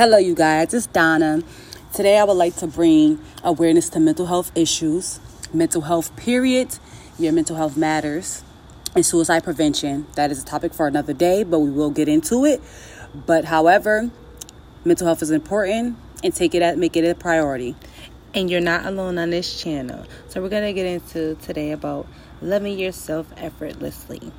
Hello, you guys. It's Donna. Today, I would like to bring awareness to mental health issues, mental health, period. Your mental health matters, and suicide prevention. That is a topic for another day, but we will get into it. But, however, mental health is important and take it at make it a priority. And you're not alone on this channel. So, we're going to get into today about loving yourself effortlessly.